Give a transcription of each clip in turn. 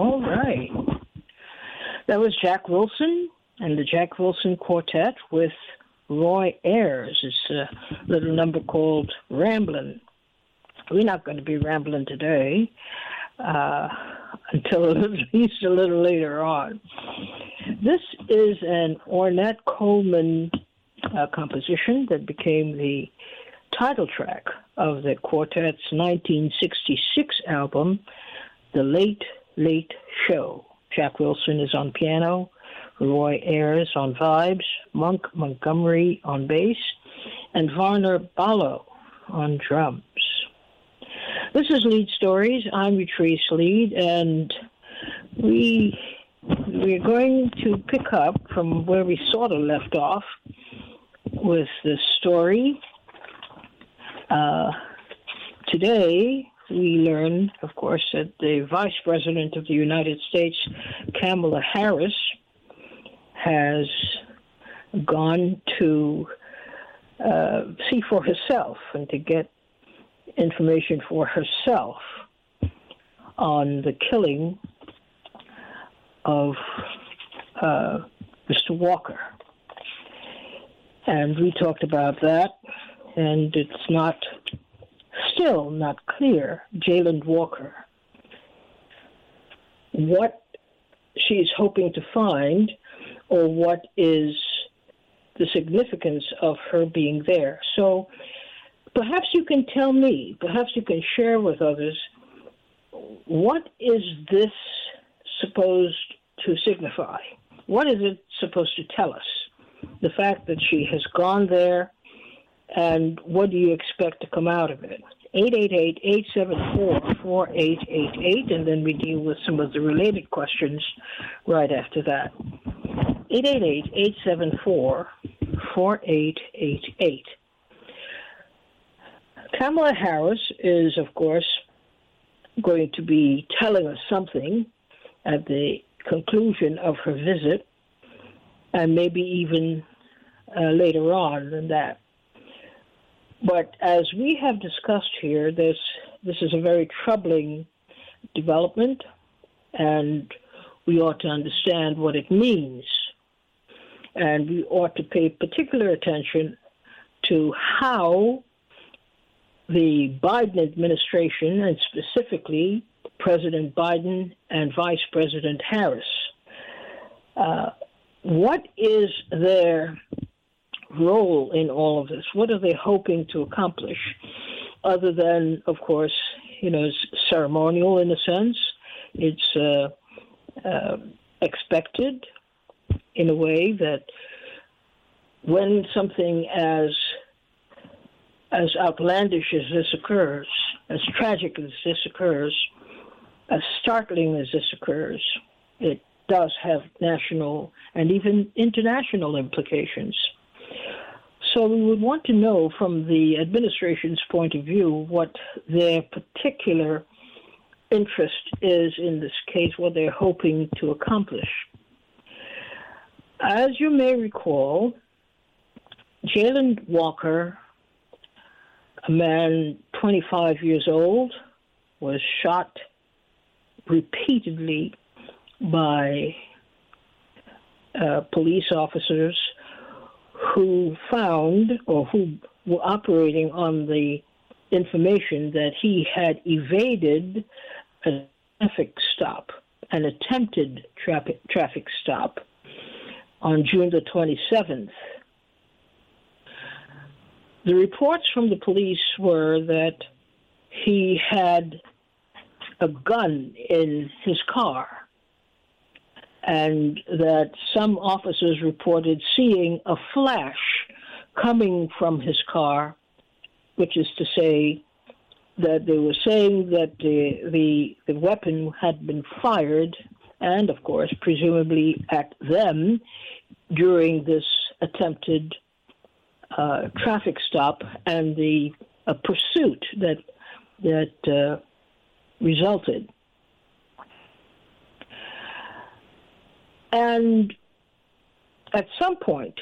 All right. That was Jack Wilson and the Jack Wilson Quartet with Roy Ayers. It's a little number called Ramblin'. We're not going to be rambling today uh, until at least a little later on. This is an Ornette Coleman uh, composition that became the title track of the quartet's 1966 album, The Late Late Show. Jack Wilson is on piano, Roy Ayers on vibes, Monk Montgomery on bass, and Varney Barlow on drums. This is Leid Stories. I'm Utrice Leid, and we we're going to pick up from where we sort of left off with the story. Uh, today, we learn, of course, that the Vice President of the United States, Kamala Harris, has gone to uh, see for herself and to get information for herself on the killing of uh, Mr. Walker. And we talked about that, and it's not still not clear, Jayland Walker, what she's hoping to find or what is the significance of her being there. So perhaps you can tell me, perhaps you can share with others, what is this supposed to signify? What is it supposed to tell us? The fact that she has gone there, and what do you expect to come out of it? 888-874-4888, and then we deal with some of the related questions right after that. 888-874-4888. Kamala Harris is, of course, going to be telling us something at the conclusion of her visit, and maybe even uh, later on than that. But as we have discussed here, this this is a very troubling development, and we ought to understand what it means. And we ought to pay particular attention to how the Biden administration, and specifically President Biden and Vice President Harris, uh, what is their role in all of this? What are they hoping to accomplish? Other than, of course, you know, ceremonial in a sense. It's uh, uh, expected in a way that when something as as outlandish as this occurs, as tragic as this occurs, as startling as this occurs, it does have national and even international implications. So we would want to know from the administration's point of view what their particular interest is in this case, what they're hoping to accomplish. As you may recall, Jayland Walker, a man 25 years old, was shot repeatedly by uh, police officers who found or who were operating on the information that he had evaded a traffic stop, an attempted traffic, traffic stop on June the 27th. The reports from the police were that he had a gun in his car and that some officers reported seeing a flash coming from his car, which is to say that they were saying that the, the, the weapon had been fired, and of course, presumably at them during this attempted uh, traffic stop and the uh, pursuit that that uh, resulted. And at some point,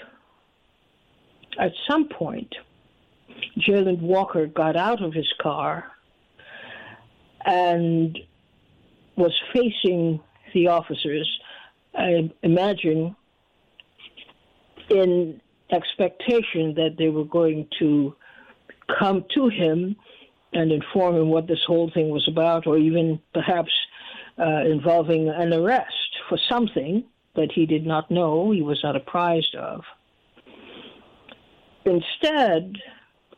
at some point, Jayland Walker got out of his car and was facing the officers, I imagine, in expectation that they were going to come to him and inform him what this whole thing was about, or even perhaps uh, involving an arrest for something that he did not know, he was not apprised of. Instead,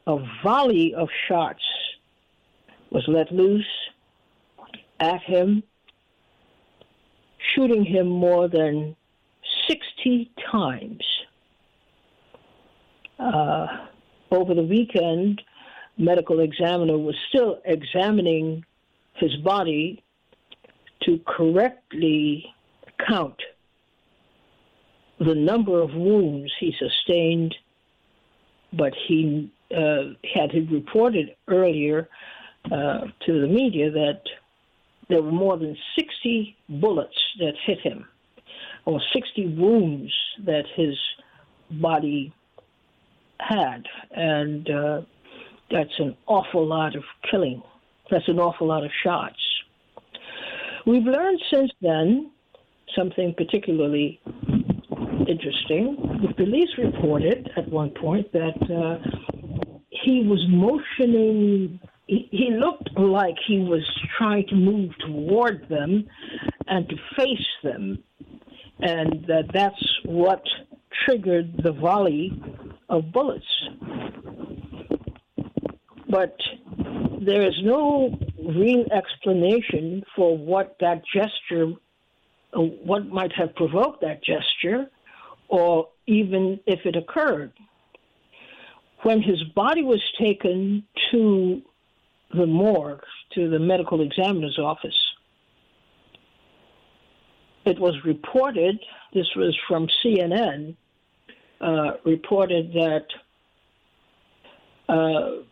a volley of shots was let loose at him, shooting him more than 60 times. Uh, over the weekend, medical examiner was still examining his body to correctly count the number of wounds he sustained, but he uh, had reported earlier uh, to the media that there were more than 60 bullets that hit him, or 60 wounds that his body had. And uh, that's an awful lot of killing. That's an awful lot of shots. We've learned since then something particularly interesting. The police reported at one point that uh, he was motioning, he, he looked like he was trying to move toward them and to face them, and that that's what triggered the volley of bullets. But there is no real explanation for what that gesture, uh, what might have provoked that gesture, or even if it occurred. When his body was taken to the morgue, to the medical examiner's office, it was reported, this was from CNN, uh, reported that uh,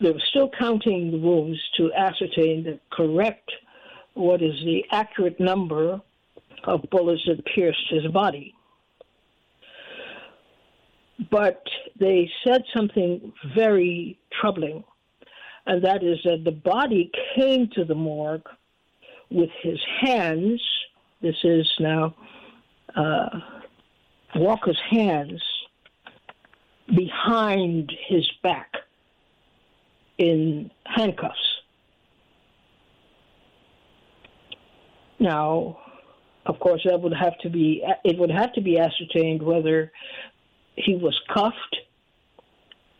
they were still counting the wounds to ascertain the correct, what is the accurate number of bullets that pierced his body. But they said something very troubling, and that is that the body came to the morgue with his hands. This is now uh, Walker's hands behind his back in handcuffs. Now, of course, that would have to be it would have to be ascertained whether he was cuffed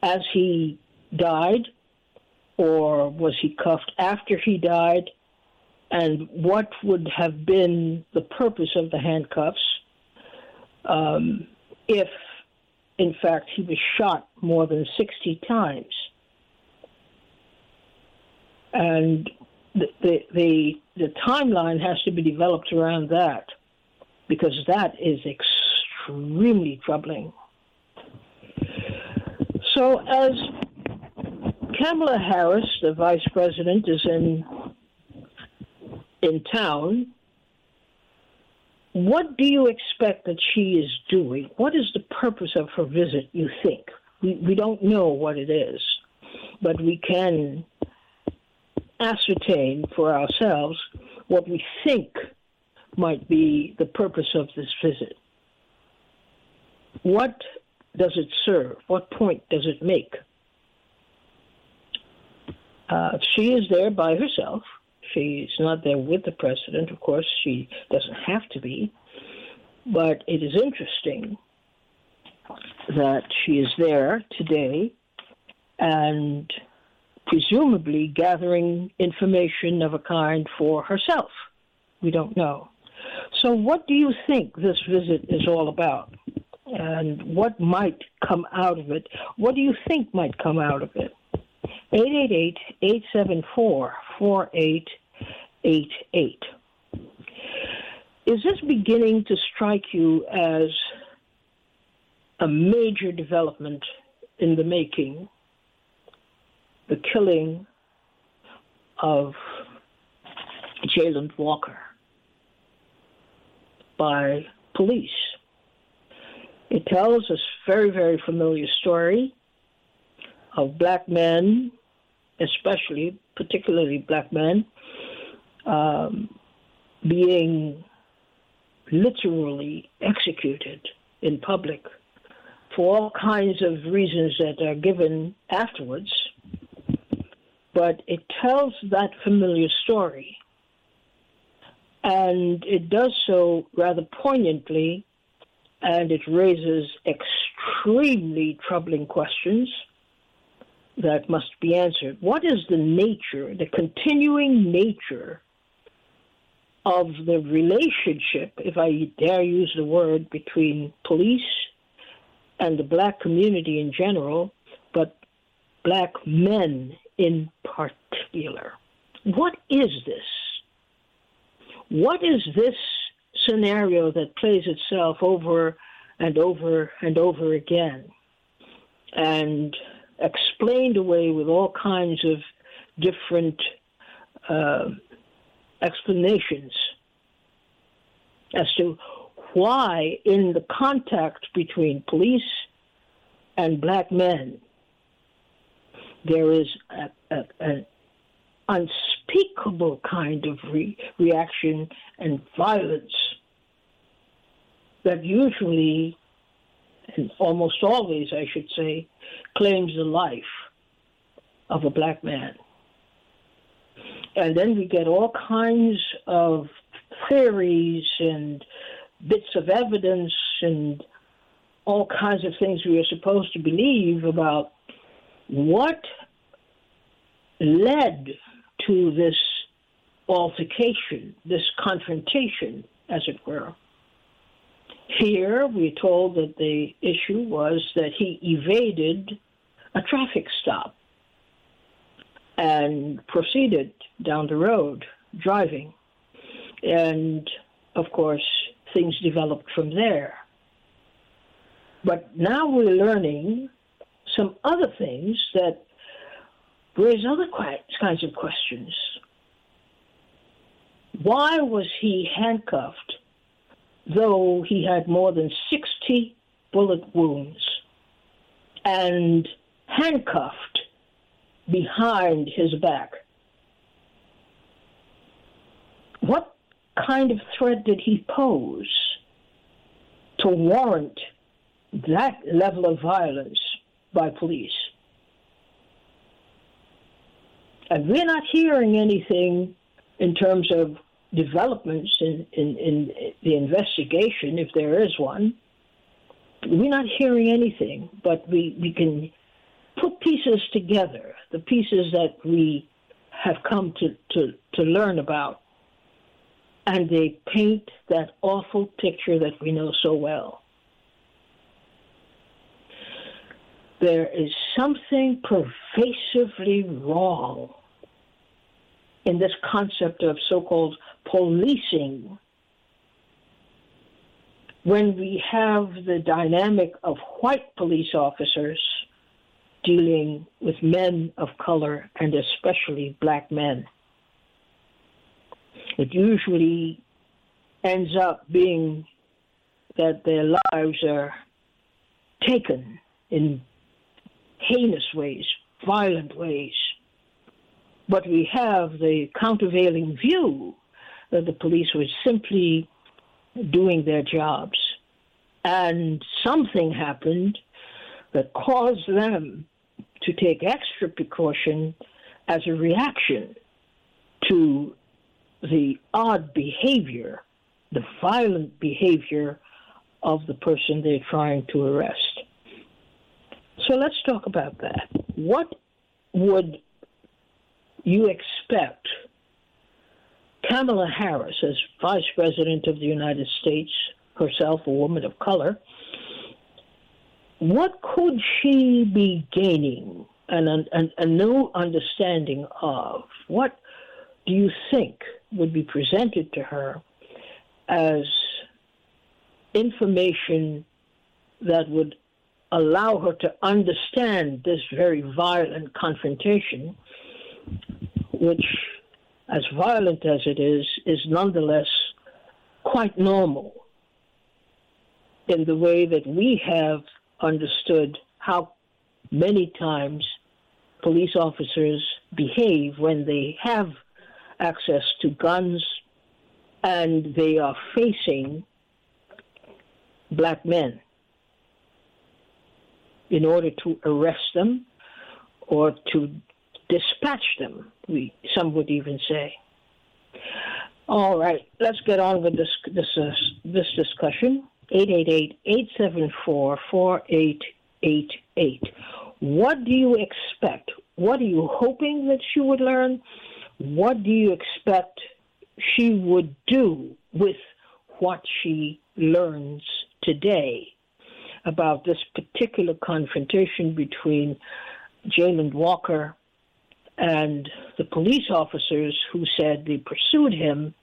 as he died, or was he cuffed after he died, and what would have been the purpose of the handcuffs um, if, in fact, he was shot more than 60 times and the, the the the timeline has to be developed around that because that is extremely troubling. So as Kamala Harris, the vice president, is in in town, what do you expect that she is doing? What is the purpose of her visit, you think? We, we don't know what it is, but we can ascertain for ourselves what we think might be the purpose of this visit. What does it serve? What point does it make? Uh, she is there by herself. She's not there with the president. Of course, she doesn't have to be. But it is interesting that she is there today and presumably gathering information of a kind for herself. We don't know. So, what do you think this visit is all about? And what might come out of it? What do you think might come out of it? 888 874 4888. Is this beginning to strike you as a major development in the making the killing of Jayland Walker by police. It tells a very, very familiar story of black men, especially, particularly black men, um, being literally executed in public for all kinds of reasons that are given afterwards. But it tells that familiar story. And it does so rather poignantly, and it raises extremely troubling questions that must be answered. What is the nature, the continuing nature of the relationship, if I dare use the word, between police and the black community in general, but black men in particular? What is this? What is this scenario that plays itself over and over and over again? And explained away with all kinds of different uh, explanations as to why, in the contact between police and black men, there is a, a, an unspeakable kind of re- reaction and violence that usually and almost always, I should say, claims the life of a black man. And then we get all kinds of theories and bits of evidence and all kinds of things we are supposed to believe about what led to this altercation, this confrontation, as it were. Here, we're told that the issue was that he evaded a traffic stop and proceeded down the road driving. And of course, things developed from there. But now we're learning some other things that raise other kinds of questions. Why was he handcuffed though he had more than 60 bullet wounds and handcuffed behind his back. What kind of threat did he pose to warrant that level of violence by police? And we're not hearing anything in terms of developments in, in, in the investigation, if there is one, we're not hearing anything, but we, we can put pieces together, the pieces that we have come to, to, to learn about, and they paint that awful picture that we know so well. There is something pervasively wrong in this concept of so called policing when we have the dynamic of white police officers dealing with men of color and especially black men. It usually ends up being that their lives are taken in heinous ways, violent ways. But we have the countervailing view that the police were simply doing their jobs. And something happened that caused them to take extra precaution as a reaction to the odd behavior, the violent behavior of the person they're trying to arrest. So let's talk about that. What would you expect Kamala Harris, as Vice President of the United States, herself a woman of color, what could she be gaining and an, a new understanding of? What do you think would be presented to her as information that would allow her to understand this very violent confrontation, which as violent as it is, is nonetheless quite normal in the way that we have understood how many times police officers behave when they have access to guns and they are facing black men. In order to arrest them or to dispatch them, we, some would even say. All right, let's get on with this this uh, this discussion. 888-874-4888. What do you expect? What are you hoping that she would learn? What do you expect she would do with what she learns today about this particular confrontation between Jayland Walker and the police officers who said they pursued him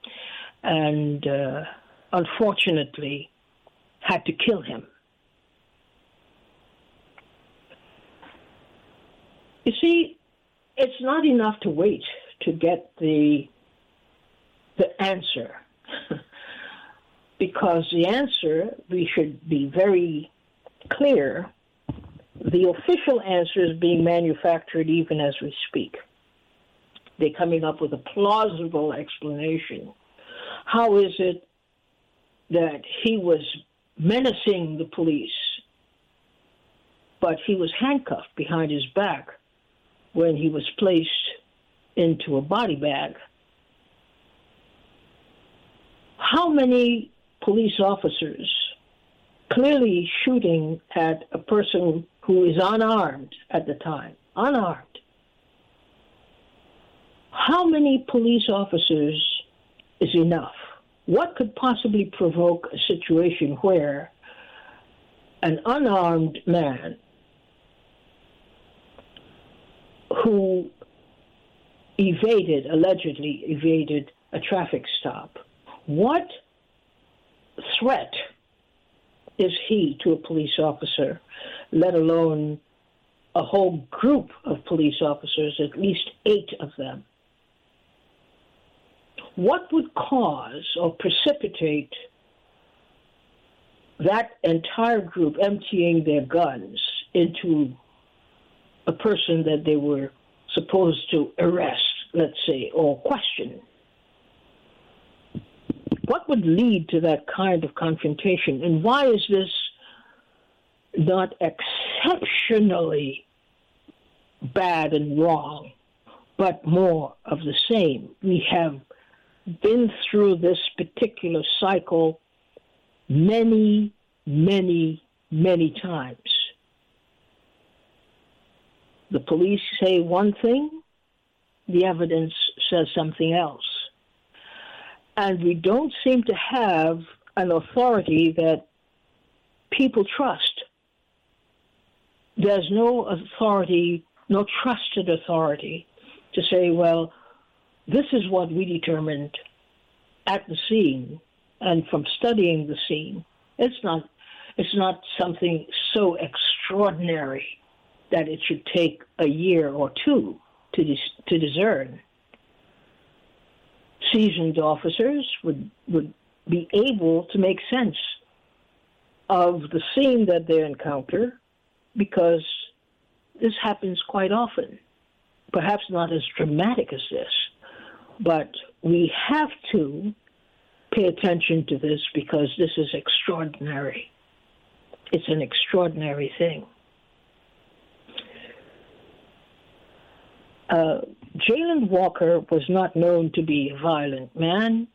and uh, unfortunately had to kill him. You see, it's not enough to wait to get the the answer. because the answer, we should be very clear, the official answer is being manufactured even as we speak. They're coming up with a plausible explanation. How is it that he was menacing the police, but he was handcuffed behind his back when he was placed into a body bag? How many police officers clearly shooting at a person who is unarmed at the time, unarmed. How many police officers is enough? What could possibly provoke a situation where an unarmed man who evaded, allegedly evaded a traffic stop, what threat is he to a police officer, let alone a whole group of police officers, at least eight of them? What would cause or precipitate that entire group emptying their guns into a person that they were supposed to arrest, let's say, or question? What would lead to that kind of confrontation? And why is this not exceptionally bad and wrong, but more of the same? We have been through this particular cycle many, many, many times. The police say one thing, the evidence says something else and we don't seem to have an authority that people trust. There's no authority, no trusted authority to say, well, this is what we determined at the scene and from studying the scene. It's not it's not something so extraordinary that it should take a year or two to dis- to discern seasoned officers would would be able to make sense of the scene that they encounter because this happens quite often. Perhaps not as dramatic as this, but we have to pay attention to this because this is extraordinary. It's an extraordinary thing. Uh, Jayland Walker was not known to be a violent man.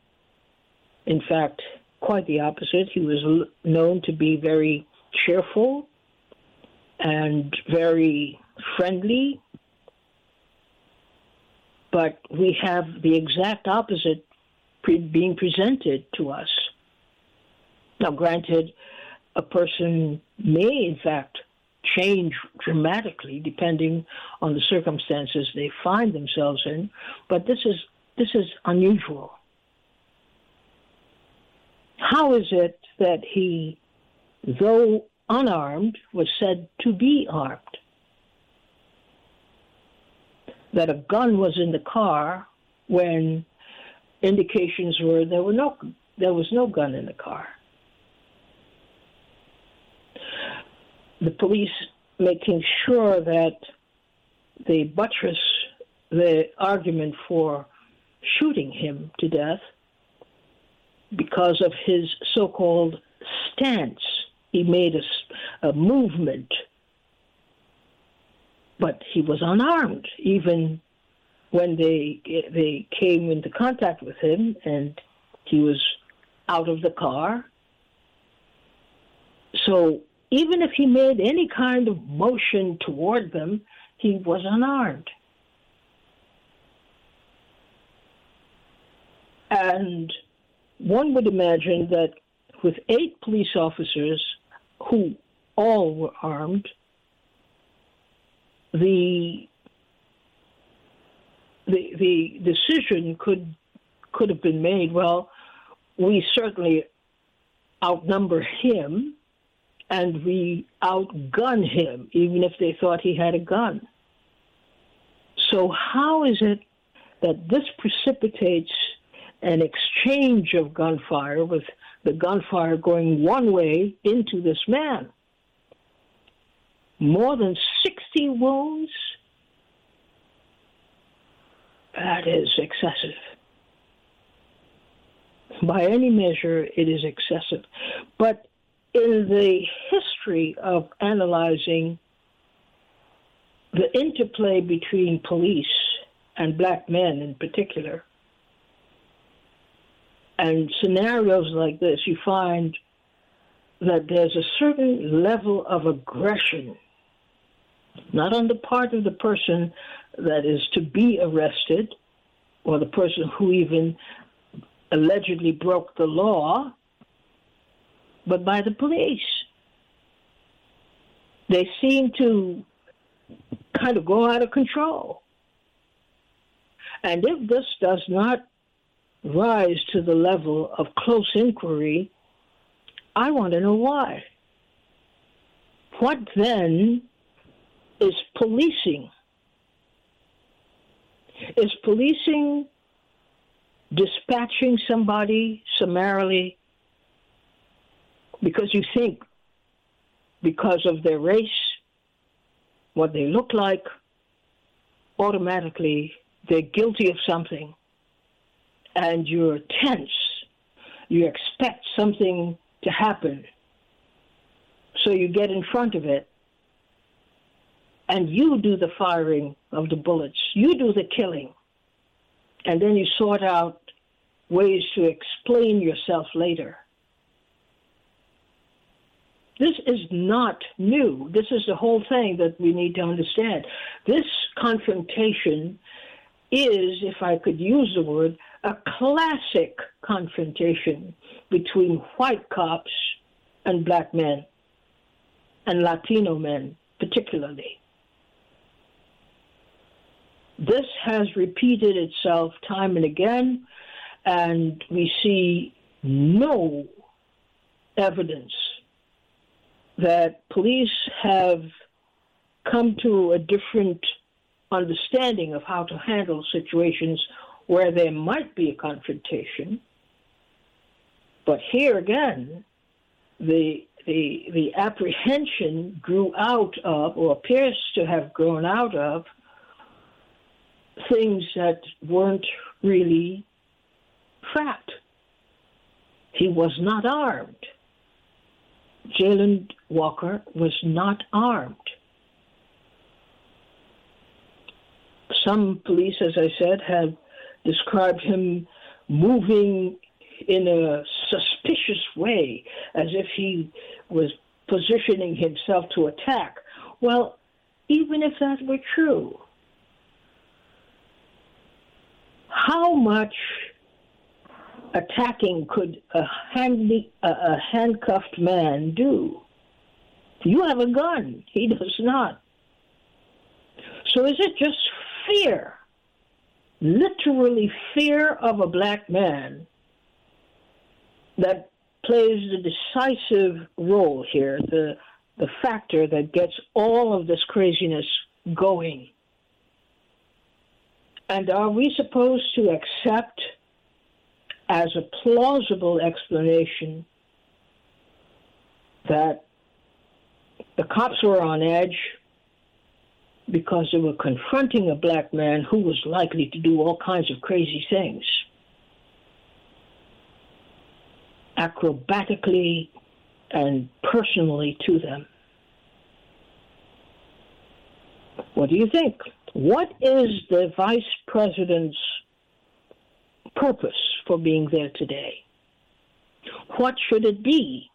In fact, quite the opposite. He was known to be very cheerful and very friendly. But we have the exact opposite pre- being presented to us. Now, granted, a person may, in fact, change dramatically depending on the circumstances they find themselves in. But this is this is unusual. How is it that he, though unarmed, was said to be armed? That a gun was in the car when indications were there were no there was no gun in the car. The police making sure that they buttress the argument for shooting him to death because of his so called stance he made a, a movement, but he was unarmed. Even when they they came into contact with him, and he was out of the car. So even if he made any kind of motion toward them, he was unarmed. And one would imagine that with eight police officers who all were armed, the the the decision could could have been made. Well, we certainly outnumber him, and we outgun him, even if they thought he had a gun. So how is it that this precipitates an exchange of gunfire with the gunfire going one way into this man. More than 60 wounds? That is excessive. By any measure, it is excessive. But in the history of analyzing the interplay between police and black men in particular, and scenarios like this, you find that there's a certain level of aggression, not on the part of the person that is to be arrested or the person who even allegedly broke the law, but by the police. They seem to kind of go out of control. And if this does not rise to the level of close inquiry, I want to know why. What then is policing? Is policing dispatching somebody summarily because you think because of their race, what they look like, automatically they're guilty of something and you're tense. You expect something to happen. So you get in front of it and you do the firing of the bullets. You do the killing. And then you sort out ways to explain yourself later. This is not new. This is the whole thing that we need to understand. This confrontation is, if I could use the word, a classic confrontation between white cops and black men, and Latino men particularly. This has repeated itself time and again, and we see no evidence that police have come to a different understanding of how to handle situations where there might be a confrontation. But here again, the the the apprehension grew out of, or appears to have grown out of, things that weren't really fact. He was not armed. Jayland Walker was not armed. Some police, as I said, have described him moving in a suspicious way, as if he was positioning himself to attack. Well, even if that were true, how much attacking could a, handy, a, a handcuffed man do? You have a gun. He does not. So is it just fear? literally fear of a black man that plays the decisive role here, the the factor that gets all of this craziness going. And are we supposed to accept as a plausible explanation that the cops were on edge because they were confronting a black man who was likely to do all kinds of crazy things. Acrobatically and personally to them. What do you think? What is the vice president's purpose for being there today? What should it be?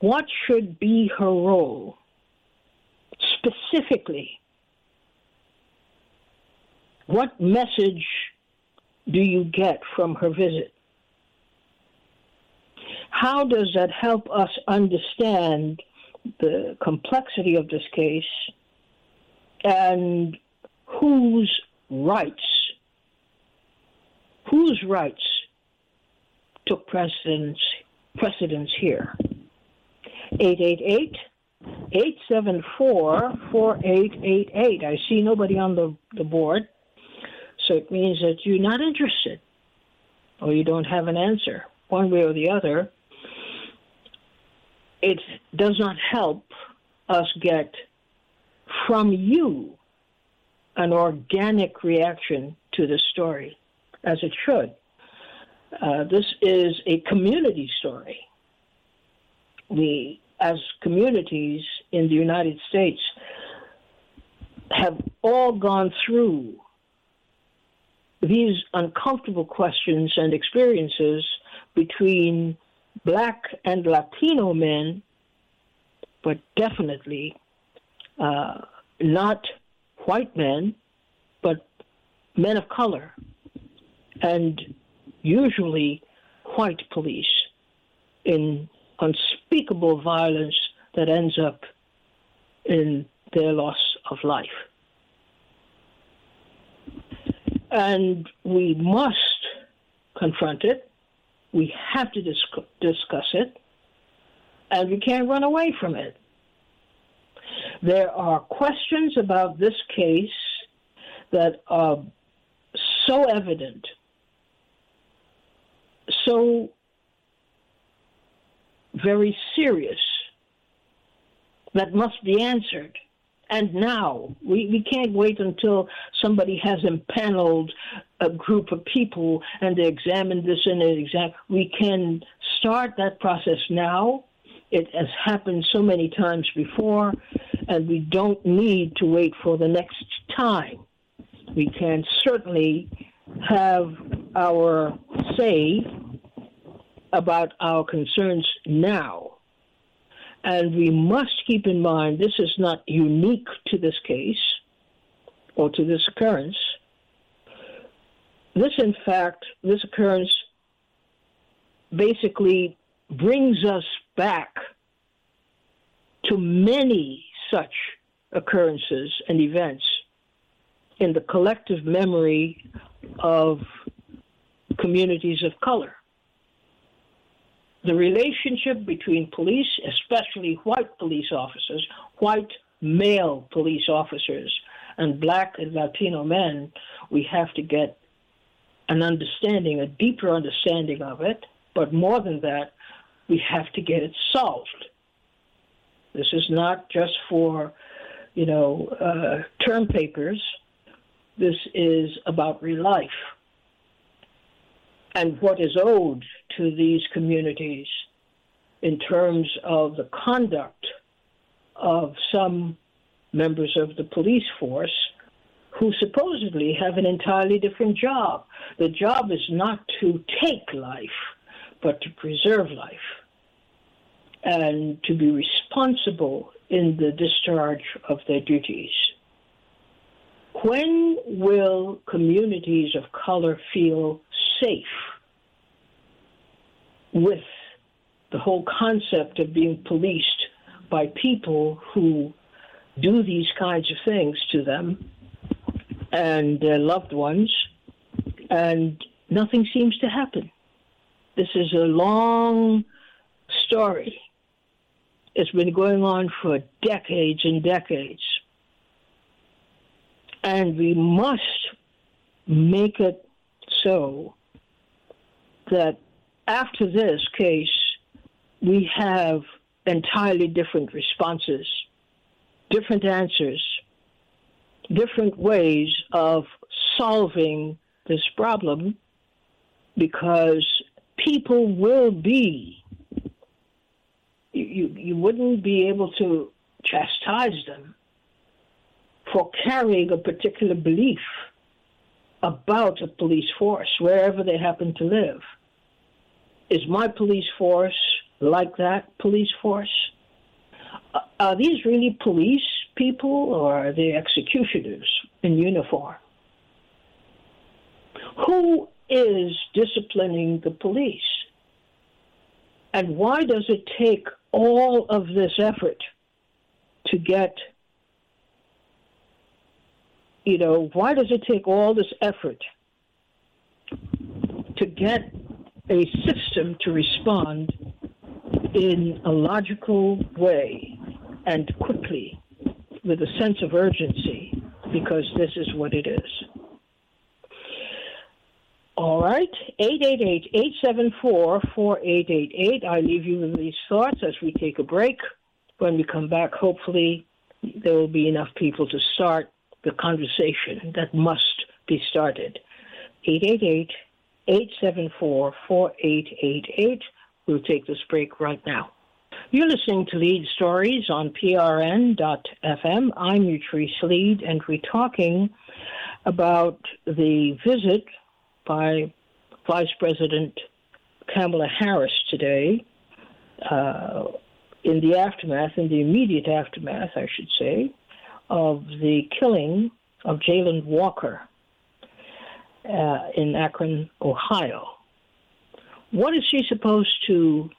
What should be her role specifically? What message do you get from her visit? How does that help us understand the complexity of this case and whose rights whose rights took precedence precedence here? 888 874 4888 I see nobody on the, the board so it means that you're not interested or you don't have an answer one way or the other. It does not help us get from you an organic reaction to the story, as it should. Uh, this is a community story. We, as communities in the United States, have all gone through these uncomfortable questions and experiences between black and Latino men, but definitely uh, not white men, but men of color, and usually white police in unspeakable violence that ends up in their loss of life. And we must confront it we have to dis- discuss it, and we can't run away from it. There are questions about this case that are so evident, so very serious, that must be answered and now. We, we can't wait until somebody has impaneled a group of people and they examine this and they exam. We can start that process now. It has happened so many times before, and we don't need to wait for the next time. We can certainly have our say about our concerns now and we must keep in mind this is not unique to this case or to this occurrence. This, in fact, this occurrence basically brings us back to many such occurrences and events in the collective memory of communities of color the relationship between police, especially white police officers, white male police officers, and black and Latino men, we have to get an understanding, a deeper understanding of it. But more than that, we have to get it solved. This is not just for, you know, uh, term papers. This is about real life and what is owed to these communities in terms of the conduct of some members of the police force who supposedly have an entirely different job. The job is not to take life, but to preserve life and to be responsible in the discharge of their duties. When will communities of color feel safe with the whole concept of being policed by people who do these kinds of things to them and their loved ones, and nothing seems to happen. This is a long story. It's been going on for decades and decades. And we must make it so that after this case, we have entirely different responses, different answers, different ways of solving this problem because people will be you, you wouldn't be able to chastise them for carrying a particular belief about a police force wherever they happen to live. Is my police force like that police force? Uh, are these really police people or are they executioners in uniform? Who is disciplining the police? And why does it take all of this effort to get, you know, why does it take all this effort to get a system to respond in a logical way and quickly with a sense of urgency because this is what it is. All right, 888-874-4888. I leave you with these thoughts as we take a break. When we come back, hopefully there will be enough people to start the conversation that must be started. 888-874-4888. We'll take this break right now. You're listening to Leid Stories on PRN.FM. I'm Utrice Leid, and we're talking about the visit by Vice President Kamala Harris today uh, in the aftermath, in the immediate aftermath, I should say, of the killing of Jayland Walker uh, in Akron, Ohio. What is she supposed to?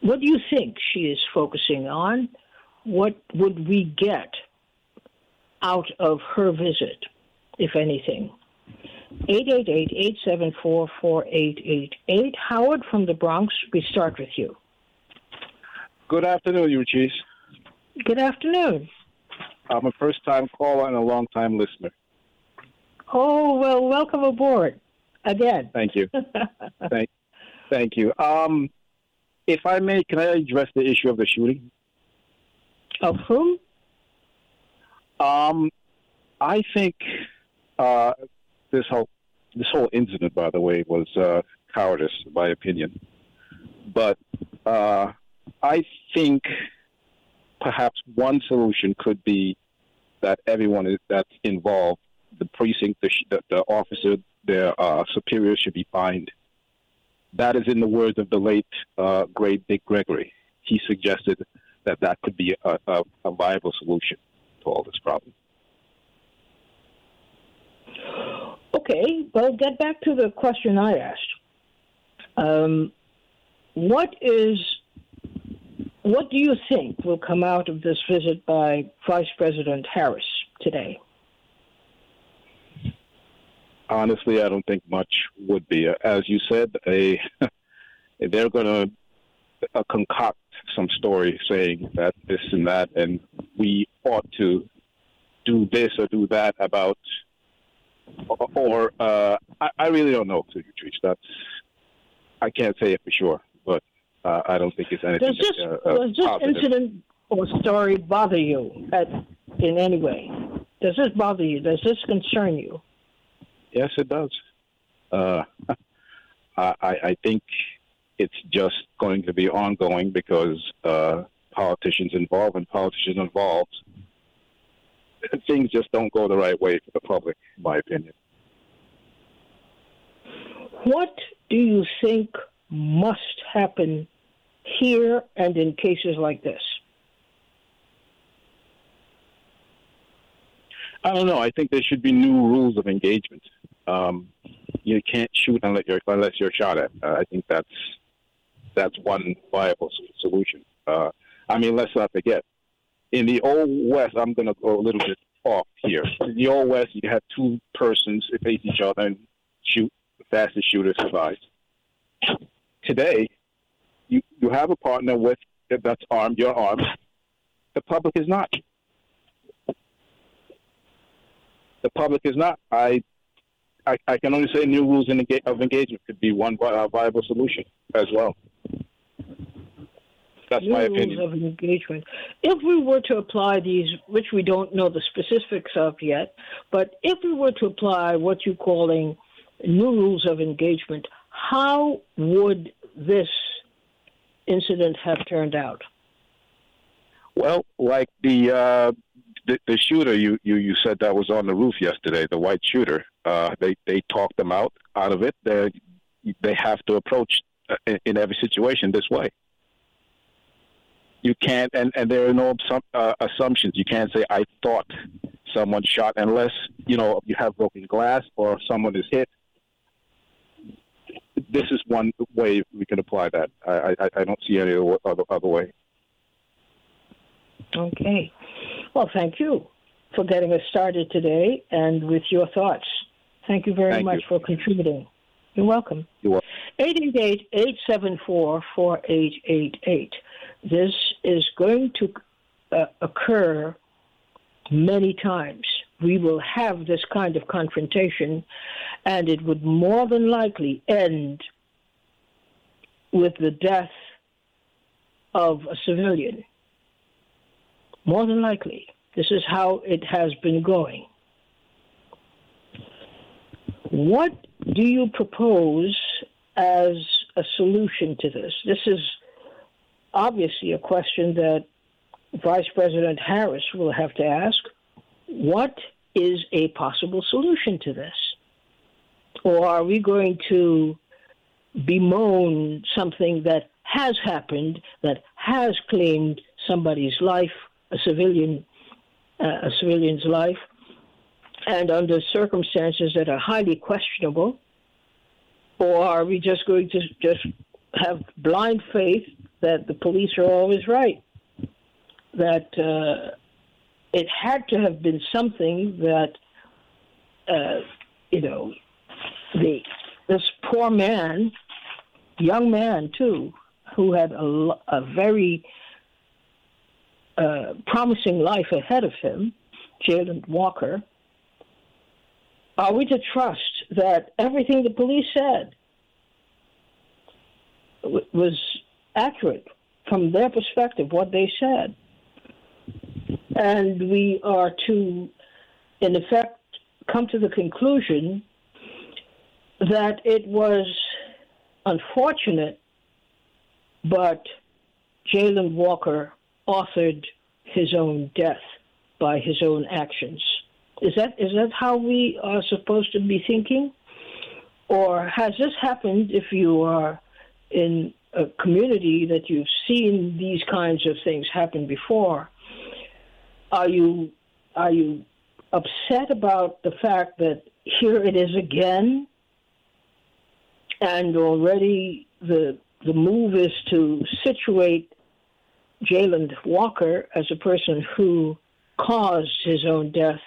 What do you think she is focusing on? What would we get out of her visit, if anything? 888-874-4888. Howard from the Bronx, we start with you. Good afternoon, Eugene. Good afternoon. I'm a first-time caller and a long-time listener. Oh, well, welcome aboard again. Thank you. thank, thank you. Um, if I may, can I address the issue of the shooting? Of whom? Um, I think uh, this whole this whole incident, by the way, was uh, cowardice, in my opinion. But uh, I think perhaps one solution could be that everyone that's involved, the precinct, the, the, the officer, their uh, superior should be fined. That is in the words of the late uh, great Dick Gregory. He suggested that that could be a, a, a viable solution to all this problem. Okay, well, get back to the question I asked. Um, what is what do you think will come out of this visit by Vice President Harris today? Honestly, I don't think much would be. As you said, a, they're going to uh, concoct some story saying that this and that, and we ought to do this or do that about or uh, I, I, really don't know, Patrice. That's I can't say it for sure, but uh, I don't think it's anything. Does this, uh, uh does this incident or story bother you at, in any way? Does this bother you? Does this concern you? Yes, it does. Uh, I, I, think it's just going to be ongoing because uh, politicians involved and politicians involved things just don't go the right way for the public, in my opinion. What do you think must happen here and in cases like this? I don't know. I think there should be new rules of engagement. Um, you can't shoot unless you're, unless you're shot at. Uh, I think that's that's one viable solution. Uh, I mean, let's not forget in the old west, I'm going to go a little bit off here. In the old west, you had two persons face each other and shoot. The fastest shooter survives. Today, you you have a partner with that's armed. You're armed. The public is not. The public is not. I I, I can only say new rules in, of engagement could be one viable solution as well. That's my opinion. Rules of engagement. If we were to apply these, which we don't know the specifics of yet, but if we were to apply what you're calling new rules of engagement, how would this incident have turned out? Well, like the uh, the, the, shooter you, you you said that was on the roof yesterday, the white shooter. Uh, they they talked them out out of it. They they have to approach uh, in, every situation this way. You can't, and, and there are no uh, assumptions. You can't say I thought someone shot unless you know you have broken glass or someone is hit. This is one way we can apply that. I, I, I don't see any other, other way. Okay. Well, thank you for getting us started today and with your thoughts. Thank you very thank much you. for contributing. You're welcome. You're welcome. 888-874-4888. This is going to uh, occur many times. We will have this kind of confrontation, and it would more than likely end with the death of a civilian. More than likely. This is how it has been going. What do you propose as a solution to this? This is obviously a question that Vice President Harris will have to ask. What is a possible solution to this? Or are we going to bemoan something that has happened, that has claimed somebody's life, a civilian, uh, a civilian's life, and under circumstances that are highly questionable? Or are we just going to just have blind faith that the police are always right? That uh, it had to have been something that, uh, you know, the this poor man, young man too, who had a, a very uh, promising life ahead of him, Jayland Walker, are we to trust that everything the police said was accurate from their perspective, what they said? And we are to, in effect, come to the conclusion that it was unfortunate, but Jayland Walker authored his own death by his own actions. Is that is that how we are supposed to be thinking? Or has this happened if you are in a community that you've seen these kinds of things happen before? Are you are you upset about the fact that here it is again and already the the move is to situate Jayland Walker as a person who caused his own death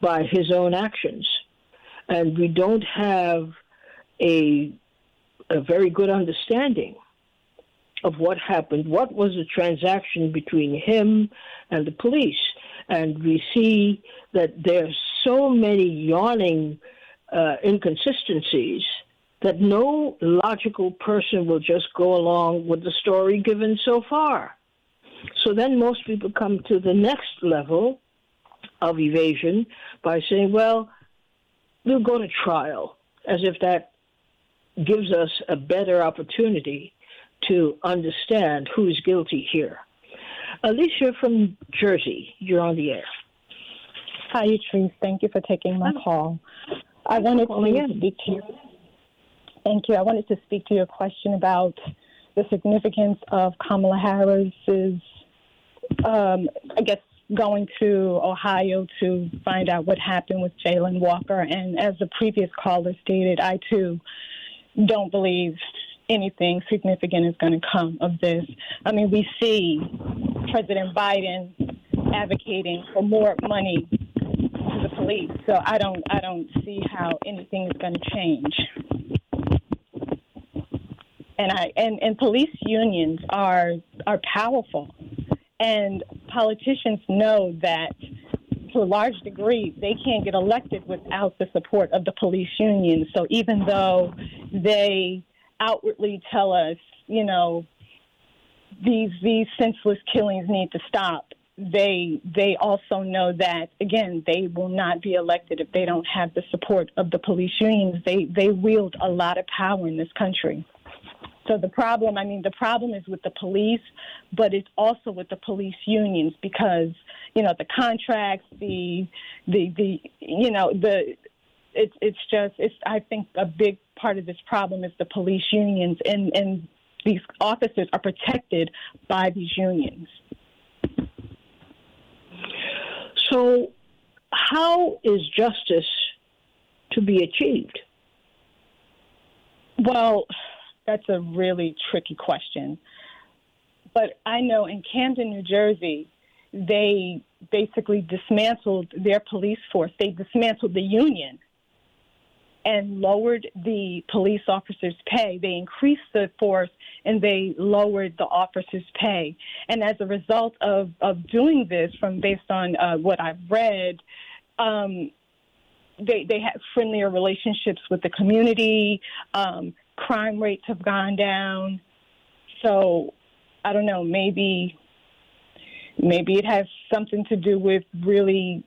by his own actions. And we don't have a, a very good understanding of what happened. What was the transaction between him and the police? And we see that there's so many yawning uh, inconsistencies that no logical person will just go along with the story given so far. So then most people come to the next level of evasion by saying, well, we'll go to trial, as if that gives us a better opportunity to understand who's guilty here. Alicia from Jersey, you're on the air. Hi, Utrice. Thank you for taking my call. I wanted to speak to you. Thank you. I wanted to speak to your question about the significance of Kamala Harris's, um, I guess, going to Ohio to find out what happened with Jayland Walker. And as the previous caller stated, I too don't believe anything significant is going to come of this. I mean, we see President Biden advocating for more money to the police, so I don't, I don't see how anything is going to change. And I and, and police unions are are powerful and politicians know that to a large degree, they can't get elected without the support of the police union. So even though they outwardly tell us, you know, these these senseless killings need to stop, they they also know that again they will not be elected if they don't have the support of the police unions. They they wield a lot of power in this country. So the problem, I mean, the problem is with the police, but it's also with the police unions because you know the contracts, the the the you know the it's it's just it's I think a big part of this problem is the police unions and and these officers are protected by these unions. So, how is justice to be achieved? Well, that's a really tricky question. But I know in Camden, New Jersey, they basically dismantled their police force. They dismantled the union and lowered the police officers' pay. They increased the force and they lowered the officers' pay. And as a result of, of doing this, from based on uh, what I've read, um, they, they have friendlier relationships with the community. Um, crime rates have gone down. So I don't know, maybe maybe it has something to do with really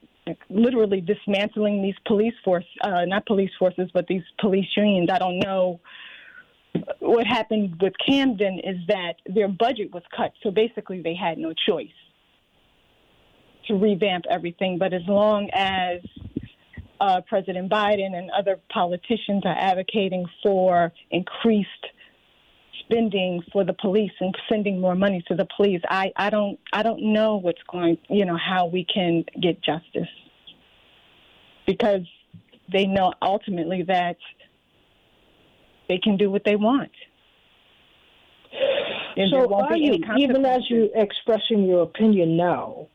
literally dismantling these police force uh, not police forces but these police unions. I don't know what happened with Camden is that their budget was cut, so basically they had no choice to revamp everything. But as long as uh, President Biden and other politicians are advocating for increased spending for the police and sending more money to the police. I, I don't I don't know what's going you know how we can get justice because they know ultimately that they can do what they want. And so, are you, even as you're expressing your opinion now,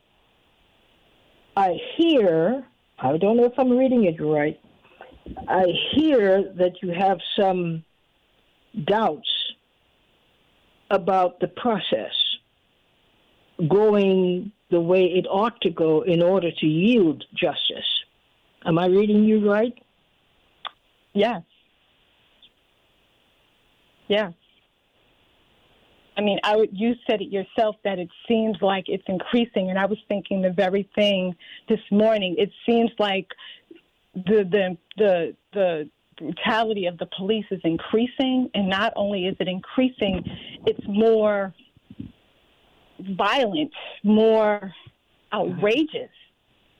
I hear I don't know if I'm reading it right. I hear that you have some doubts about the process going the way it ought to go in order to yield justice. Am I reading you right? Yes. Yes. I mean, I would, you said it yourself that it seems like it's increasing, and I was thinking the very thing this morning. It seems like the the the the brutality of the police is increasing, and not only is it increasing, it's more violent, more outrageous.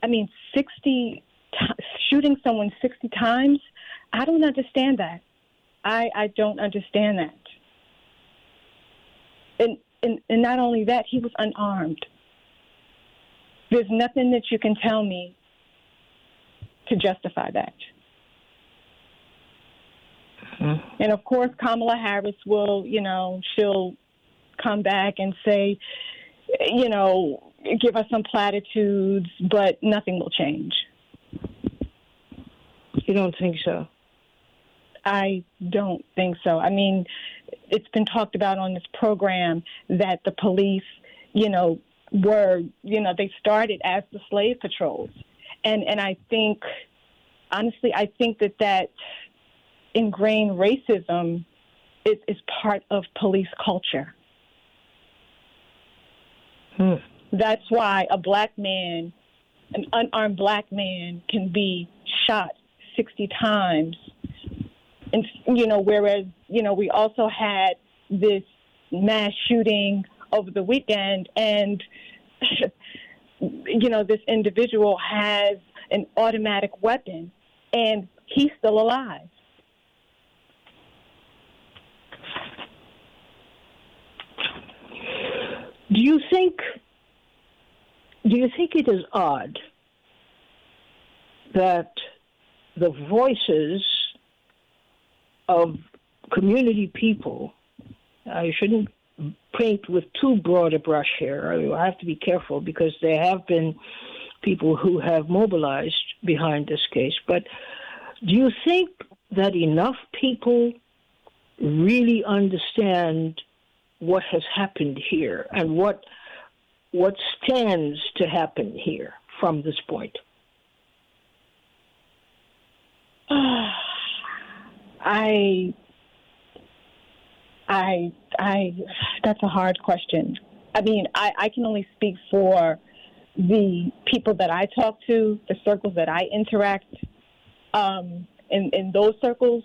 I mean, sixty t- shooting someone sixty times. I don't understand that. I I don't understand that. And, and, and not only that, he was unarmed. There's nothing that you can tell me to justify that. Mm-hmm. And of course, Kamala Harris will, you know, she'll come back and say, you know, give us some platitudes, but nothing will change. You don't think so? I don't think so. I mean, it's been talked about on this program that the police, you know, were, you know, they started as the slave patrols. And, and I think, honestly, I think that that ingrained racism is, is part of police culture. Hmm. That's why a black man, an unarmed black man, can be shot 60 times and you know, whereas you know we also had this mass shooting over the weekend, and you know this individual has an automatic weapon, and he's still alive. Do you think? Do you think it is odd that the voices of community people. I shouldn't paint with too broad a brush here. I have to be careful because there have been people who have mobilized behind this case. But do you think that enough people really understand what has happened here and what what stands to happen here from this point? I, I, I, that's a hard question. I mean, I, I can only speak for the people that I talk to, the circles that I interact. Um, in, in those circles,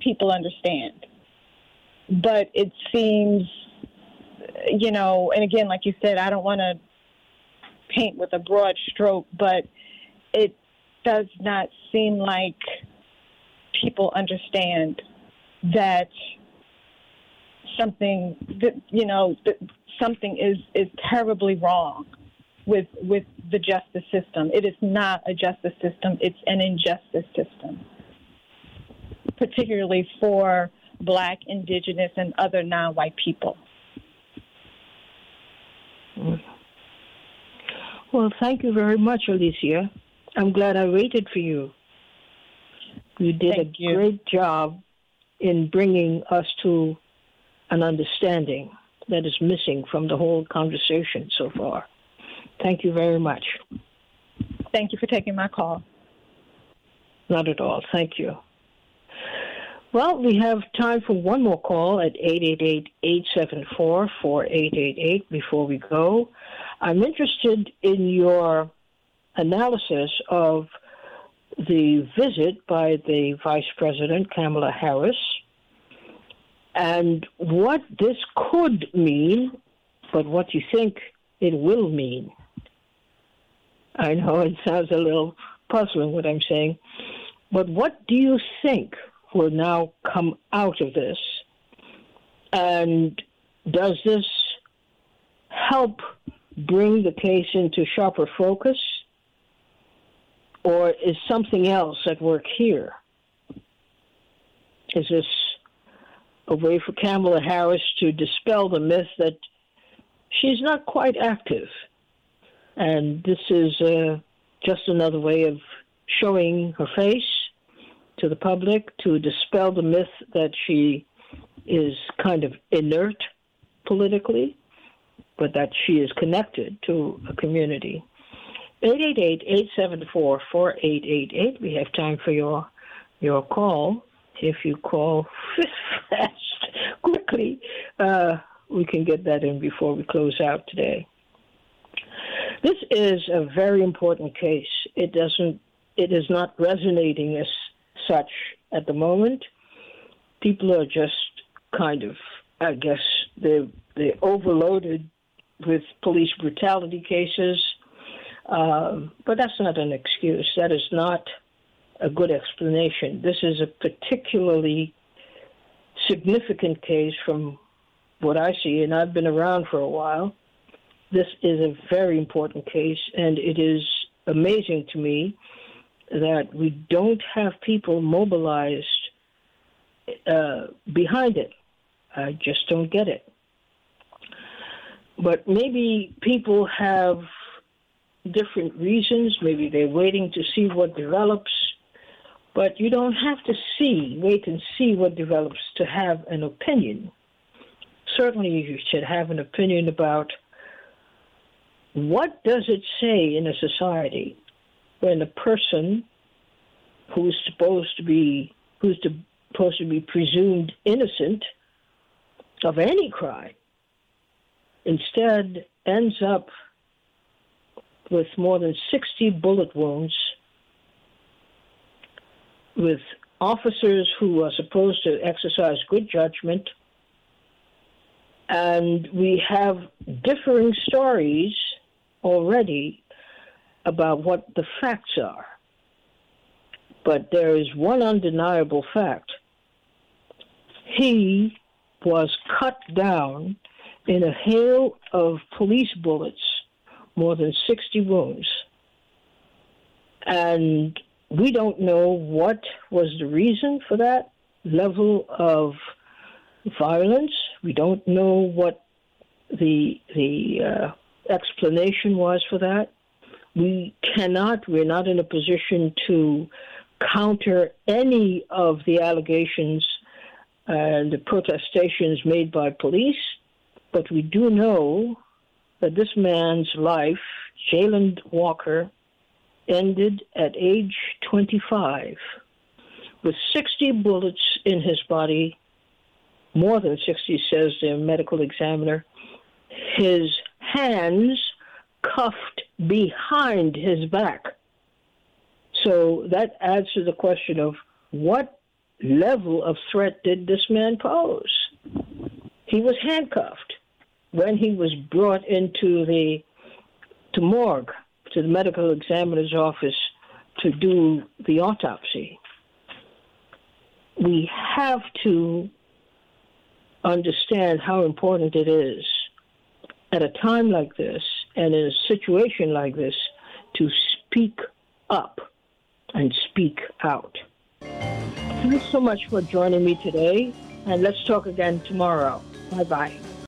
people understand. but it seems, you know, and again, like you said, I don't want to paint with a broad stroke, but it does not seem like people understand that something that you know that something is is terribly wrong with with the justice system. It is not a justice system; it's an injustice system, particularly for Black, Indigenous, and other non-white people. Well, thank you very much, Alicia. I'm glad I waited for you. You did Thank a you. great job in bringing us to an understanding that is missing from the whole conversation so far. Thank you very much. Thank you for taking my call. Not at all. Thank you. Well, we have time for one more call at 888-874-4888 before we go. I'm interested in your analysis of the visit by the Vice President, Kamala Harris, and what this could mean, but what you think it will mean. I know it sounds a little puzzling what I'm saying, but what do you think will now come out of this? And does this help bring the case into sharper focus? Or is something else at work here? Is this a way for Kamala Harris to dispel the myth that she's not quite active? And this is uh, just another way of showing her face to the public to dispel the myth that she is kind of inert politically, but that she is connected to a community. 888-874-4888. We have time for your your call. If you call fast, quickly, uh, we can get that in before we close out today. This is a very important case. It doesn't. It is not resonating as such at the moment. People are just kind of, I guess, they they're overloaded with police brutality cases. Um, but that's not an excuse. That is not a good explanation. This is a particularly significant case from what I see, and I've been around for a while. This is a very important case, and it is amazing to me that we don't have people mobilized uh, behind it. I just don't get it. But maybe people have different reasons. Maybe they're waiting to see what develops. But you don't have to see, wait and see what develops to have an opinion. Certainly, you should have an opinion about what does it say in a society when a person who's supposed to be who's supposed to be presumed innocent of any crime instead ends up with more than 60 bullet wounds, with officers who are supposed to exercise good judgment. And we have differing stories already about what the facts are. But there is one undeniable fact. He was cut down in a hail of police bullets more than 60 wounds. And we don't know what was the reason for that level of violence. We don't know what the the uh, explanation was for that. We cannot. We're not in a position to counter any of the allegations uh, and the protestations made by police, but we do know that this man's life, Jayland Walker, ended at age 25 with 60 bullets in his body, more than 60, says the medical examiner. His hands cuffed behind his back. So that adds to the question of what level of threat did this man pose? He was handcuffed when he was brought into the to morgue, to the medical examiner's office to do the autopsy. We have to understand how important it is at a time like this and in a situation like this to speak up and speak out. Thanks so much for joining me today, and let's talk again tomorrow. Bye bye.